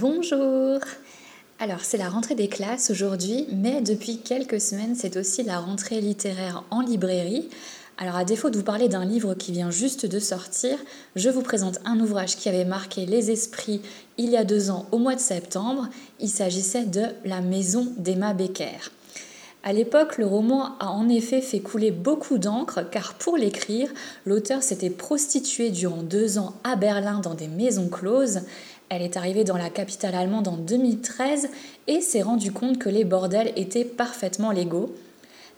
Bonjour Alors c'est la rentrée des classes aujourd'hui, mais depuis quelques semaines c'est aussi la rentrée littéraire en librairie. Alors à défaut de vous parler d'un livre qui vient juste de sortir, je vous présente un ouvrage qui avait marqué les esprits il y a deux ans au mois de septembre. Il s'agissait de La maison d'Emma Becker. À l'époque, le roman a en effet fait couler beaucoup d'encre car pour l'écrire, l'auteur s'était prostitué durant deux ans à Berlin dans des maisons closes. Elle est arrivée dans la capitale allemande en 2013 et s'est rendue compte que les bordels étaient parfaitement légaux.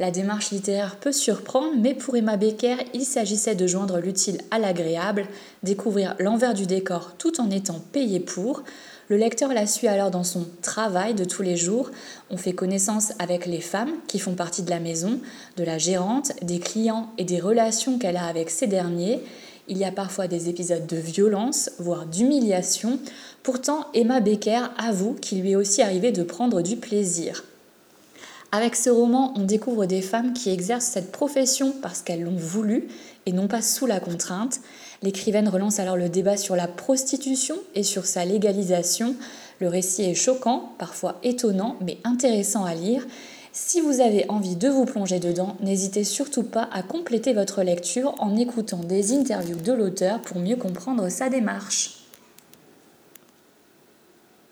La démarche littéraire peut surprendre, mais pour Emma Becker, il s'agissait de joindre l'utile à l'agréable, découvrir l'envers du décor tout en étant payé pour. Le lecteur la suit alors dans son travail de tous les jours. On fait connaissance avec les femmes qui font partie de la maison, de la gérante, des clients et des relations qu'elle a avec ces derniers. Il y a parfois des épisodes de violence, voire d'humiliation. Pourtant, Emma Becker avoue qu'il lui est aussi arrivé de prendre du plaisir. Avec ce roman, on découvre des femmes qui exercent cette profession parce qu'elles l'ont voulu et non pas sous la contrainte. L'écrivaine relance alors le débat sur la prostitution et sur sa légalisation. Le récit est choquant, parfois étonnant, mais intéressant à lire. Si vous avez envie de vous plonger dedans, n'hésitez surtout pas à compléter votre lecture en écoutant des interviews de l'auteur pour mieux comprendre sa démarche.